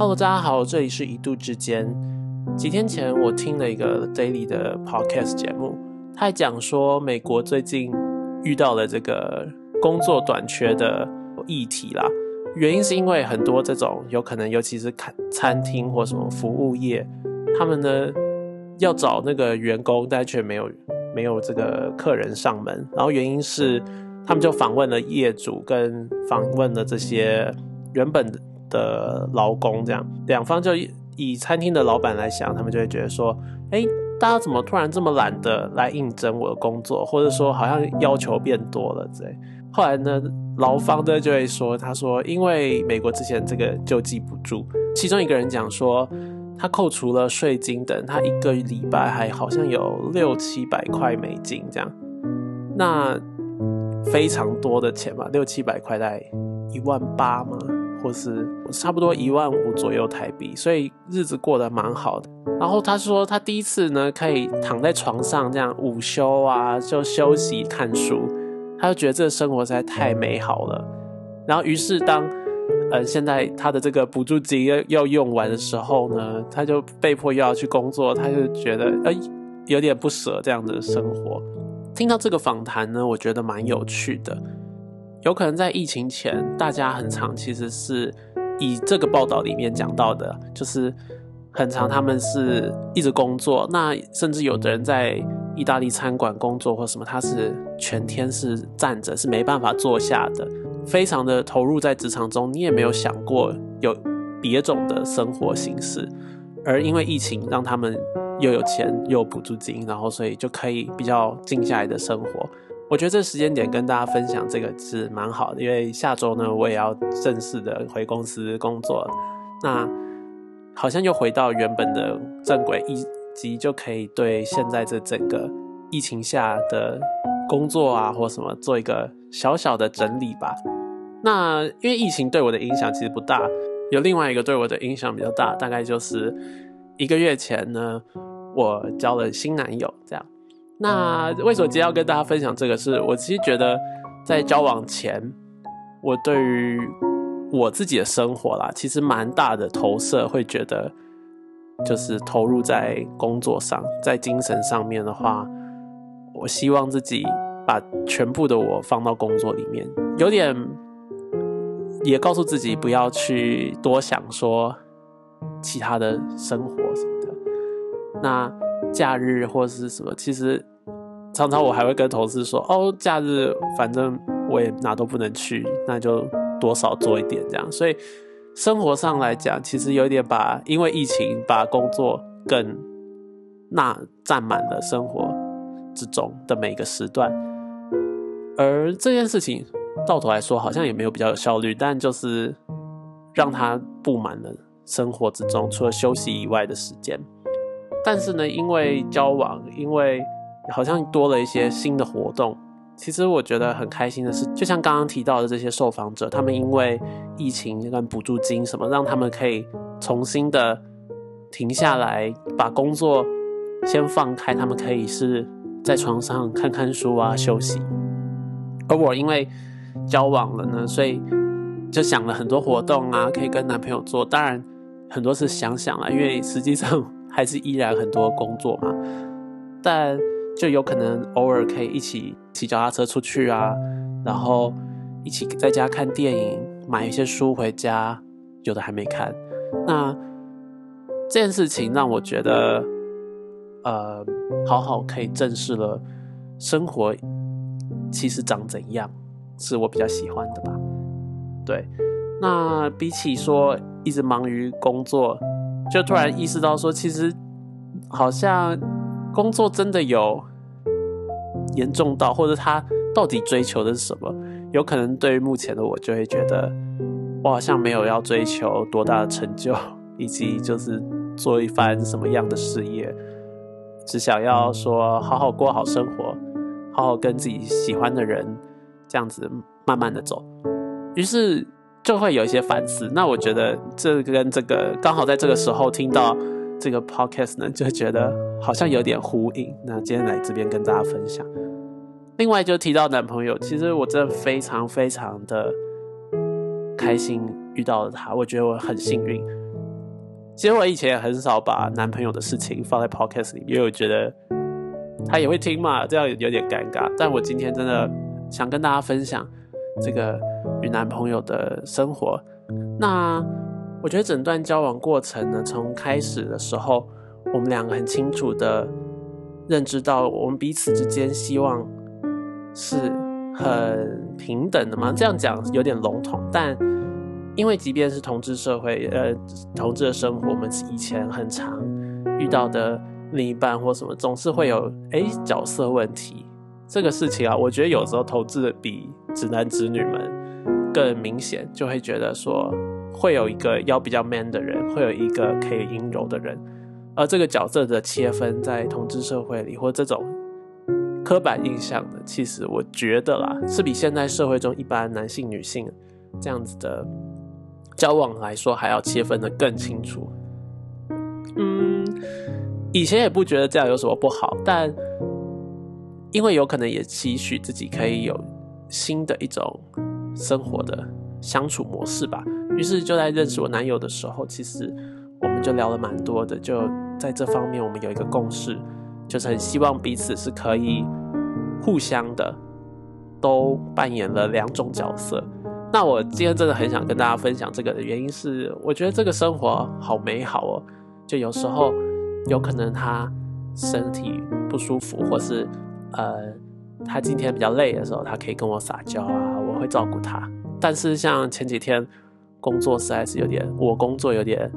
Hello，大家好，这里是一度之间。几天前我听了一个 Daily 的 Podcast 节目，他还讲说美国最近遇到了这个工作短缺的议题啦。原因是因为很多这种有可能，尤其是看餐厅或什么服务业，他们呢要找那个员工，但却没有没有这个客人上门。然后原因是他们就访问了业主，跟访问了这些原本的劳工，这样两方就以餐厅的老板来想，他们就会觉得说，哎，大家怎么突然这么懒得来应征我的工作，或者说好像要求变多了之类。后来呢？劳方的就会说：“他说，因为美国之前这个救济补助，其中一个人讲说，他扣除了税金等，他一个礼拜还好像有六七百块美金这样，那非常多的钱嘛，六七百块在一万八嘛，或是差不多一万五左右台币，所以日子过得蛮好的。然后他说，他第一次呢可以躺在床上这样午休啊，就休息看书。”他就觉得这个生活实在太美好了，然后于是当，呃，现在他的这个补助金要要用完的时候呢，他就被迫又要去工作，他就觉得呃有点不舍这样的生活。听到这个访谈呢，我觉得蛮有趣的。有可能在疫情前，大家很常其实是以这个报道里面讲到的，就是很长他们是一直工作，那甚至有的人在。意大利餐馆工作或什么，他是全天是站着，是没办法坐下的，非常的投入在职场中。你也没有想过有别种的生活形式，而因为疫情，让他们又有钱又有补助金，然后所以就可以比较静下来的生活。我觉得这时间点跟大家分享这个是蛮好的，因为下周呢，我也要正式的回公司工作，那好像又回到原本的正轨以。及就可以对现在这整个疫情下的工作啊，或什么做一个小小的整理吧。那因为疫情对我的影响其实不大，有另外一个对我的影响比较大，大概就是一个月前呢，我交了新男友。这样，那为什么今天要跟大家分享这个？是我其实觉得在交往前，我对于我自己的生活啦，其实蛮大的投射，会觉得。就是投入在工作上，在精神上面的话，我希望自己把全部的我放到工作里面，有点也告诉自己不要去多想说其他的生活什么的。那假日或者是什么，其实常常我还会跟同事说：“哦，假日反正我也哪都不能去，那就多少做一点这样。”所以。生活上来讲，其实有点把因为疫情把工作更那占满了生活之中的每个时段，而这件事情到头来说好像也没有比较有效率，但就是让它布满了生活之中除了休息以外的时间。但是呢，因为交往，因为好像多了一些新的活动。其实我觉得很开心的是，就像刚刚提到的这些受访者，他们因为疫情跟补助金什么，让他们可以重新的停下来，把工作先放开，他们可以是在床上看看书啊，休息。而我因为交往了呢，所以就想了很多活动啊，可以跟男朋友做。当然很多是想想了，因为实际上还是依然很多工作嘛，但。就有可能偶尔可以一起骑脚踏车出去啊，然后一起在家看电影，买一些书回家，有的还没看。那这件事情让我觉得，呃，好好可以正视了生活其实长怎样，是我比较喜欢的吧。对，那比起说一直忙于工作，就突然意识到说，其实好像。工作真的有严重到，或者他到底追求的是什么？有可能对于目前的我，就会觉得我好像没有要追求多大的成就，以及就是做一番什么样的事业，只想要说好好过好生活，好好跟自己喜欢的人这样子慢慢的走。于是就会有一些反思。那我觉得这跟这个刚好在这个时候听到。这个 podcast 呢，就觉得好像有点呼应。那今天来这边跟大家分享。另外就提到男朋友，其实我真的非常非常的开心遇到了他，我觉得我很幸运。其实我以前也很少把男朋友的事情放在 podcast 里面，因为我觉得他也会听嘛，这样有点尴尬。但我今天真的想跟大家分享这个与男朋友的生活。那我觉得整段交往过程呢，从开始的时候，我们两个很清楚的认知到，我们彼此之间希望是很平等的嘛。这样讲有点笼统，但。因为即便是同志社会，呃，同志的生活，我们以前很常遇到的另一半或什么，总是会有哎角色问题这个事情啊。我觉得有时候同志比直男直女们更明显，就会觉得说会有一个要比较 man 的人，会有一个可以阴柔的人，而这个角色的切分在同志社会里，或这种刻板印象的，其实我觉得啦，是比现在社会中一般男性女性这样子的。交往来说，还要切分的更清楚。嗯，以前也不觉得这样有什么不好，但因为有可能也期许自己可以有新的一种生活的相处模式吧。于是就在认识我男友的时候，其实我们就聊了蛮多的。就在这方面，我们有一个共识，就是很希望彼此是可以互相的都扮演了两种角色。那我今天真的很想跟大家分享这个的原因是，我觉得这个生活好美好哦。就有时候有可能他身体不舒服，或是呃他今天比较累的时候，他可以跟我撒娇啊，会照顾他。但是像前几天工作实在是有点，我工作有点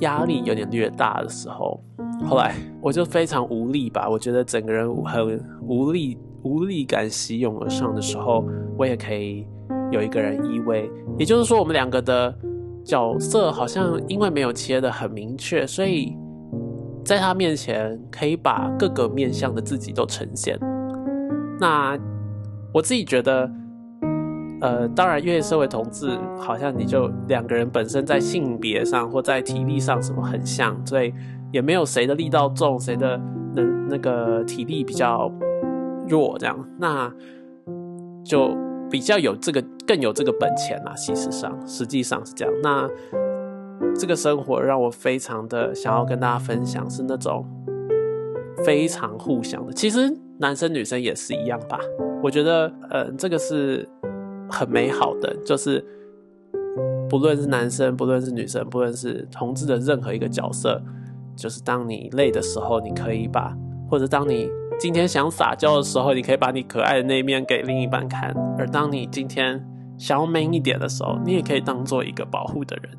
压力有点略大的时候，后来我就非常无力吧。我觉得整个人很无力，无力感袭涌而上的时候，我也可以。有一个人依偎，也就是说，我们两个的角色好像因为没有切的很明确，所以在他面前可以把各个面向的自己都呈现。那我自己觉得，呃，当然，因为社会同志，好像你就两个人本身在性别上或在体力上什么很像，所以也没有谁的力道重，谁的那那个体力比较弱，这样，那就。比较有这个，更有这个本钱啊。事实上，实际上是这样。那这个生活让我非常的想要跟大家分享，是那种非常互相的。其实男生女生也是一样吧。我觉得，呃，这个是很美好的，就是不论是男生，不论是女生，不论是同志的任何一个角色，就是当你累的时候，你可以把，或者当你。今天想撒娇的时候，你可以把你可爱的那一面给另一半看；而当你今天想要 man 一点的时候，你也可以当做一个保护的人。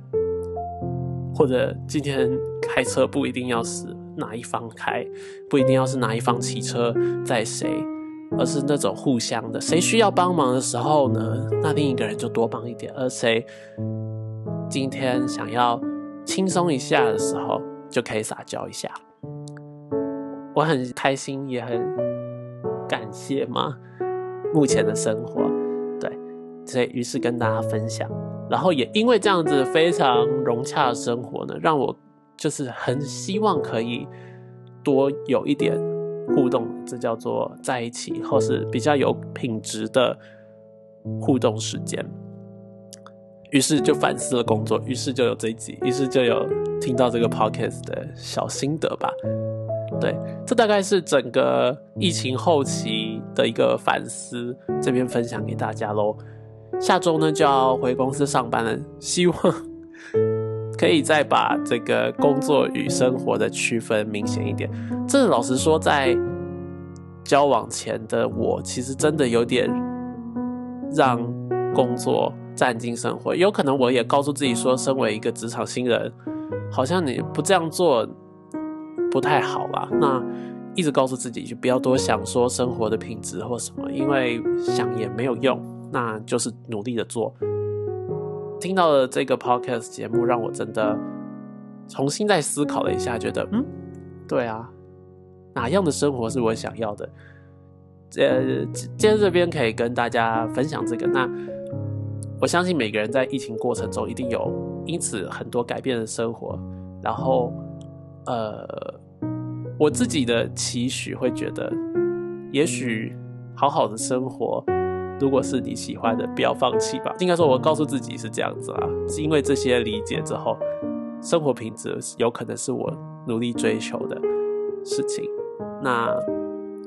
或者今天开车不一定要是哪一方开，不一定要是哪一方骑车载谁，而是那种互相的。谁需要帮忙的时候呢，那另一个人就多帮一点；而谁今天想要轻松一下的时候，就可以撒娇一下。我很开心，也很感谢嘛，目前的生活，对，所以于是跟大家分享，然后也因为这样子非常融洽的生活呢，让我就是很希望可以多有一点互动，这叫做在一起，或是比较有品质的互动时间。于是就反思了工作，于是就有这一集，于是就有听到这个 podcast 的小心得吧。对，这大概是整个疫情后期的一个反思，这边分享给大家喽。下周呢就要回公司上班了，希望可以再把这个工作与生活的区分明显一点。这老实说，在交往前的我，其实真的有点让工作占尽生活。有可能我也告诉自己说，身为一个职场新人，好像你不这样做。不太好吧？那一直告诉自己就不要多想说生活的品质或什么，因为想也没有用，那就是努力的做。听到了这个 podcast 节目，让我真的重新再思考了一下，觉得嗯，对啊，哪样的生活是我想要的？呃，今天这边可以跟大家分享这个。那我相信每个人在疫情过程中一定有因此很多改变的生活，然后。呃，我自己的期许会觉得，也许好好的生活，如果是你喜欢的，不要放弃吧。应该说，我告诉自己是这样子啊，是因为这些理解之后，生活品质有可能是我努力追求的事情。那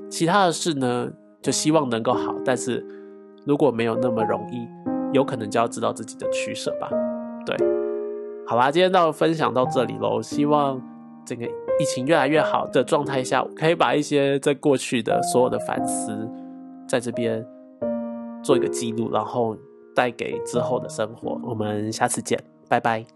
其他的事呢，就希望能够好，但是如果没有那么容易，有可能就要知道自己的取舍吧。对，好啦，今天到分享到这里喽。希望整个疫情越来越好的状态下，可以把一些在过去的所有的反思，在这边做一个记录，然后带给之后的生活。我们下次见，拜拜。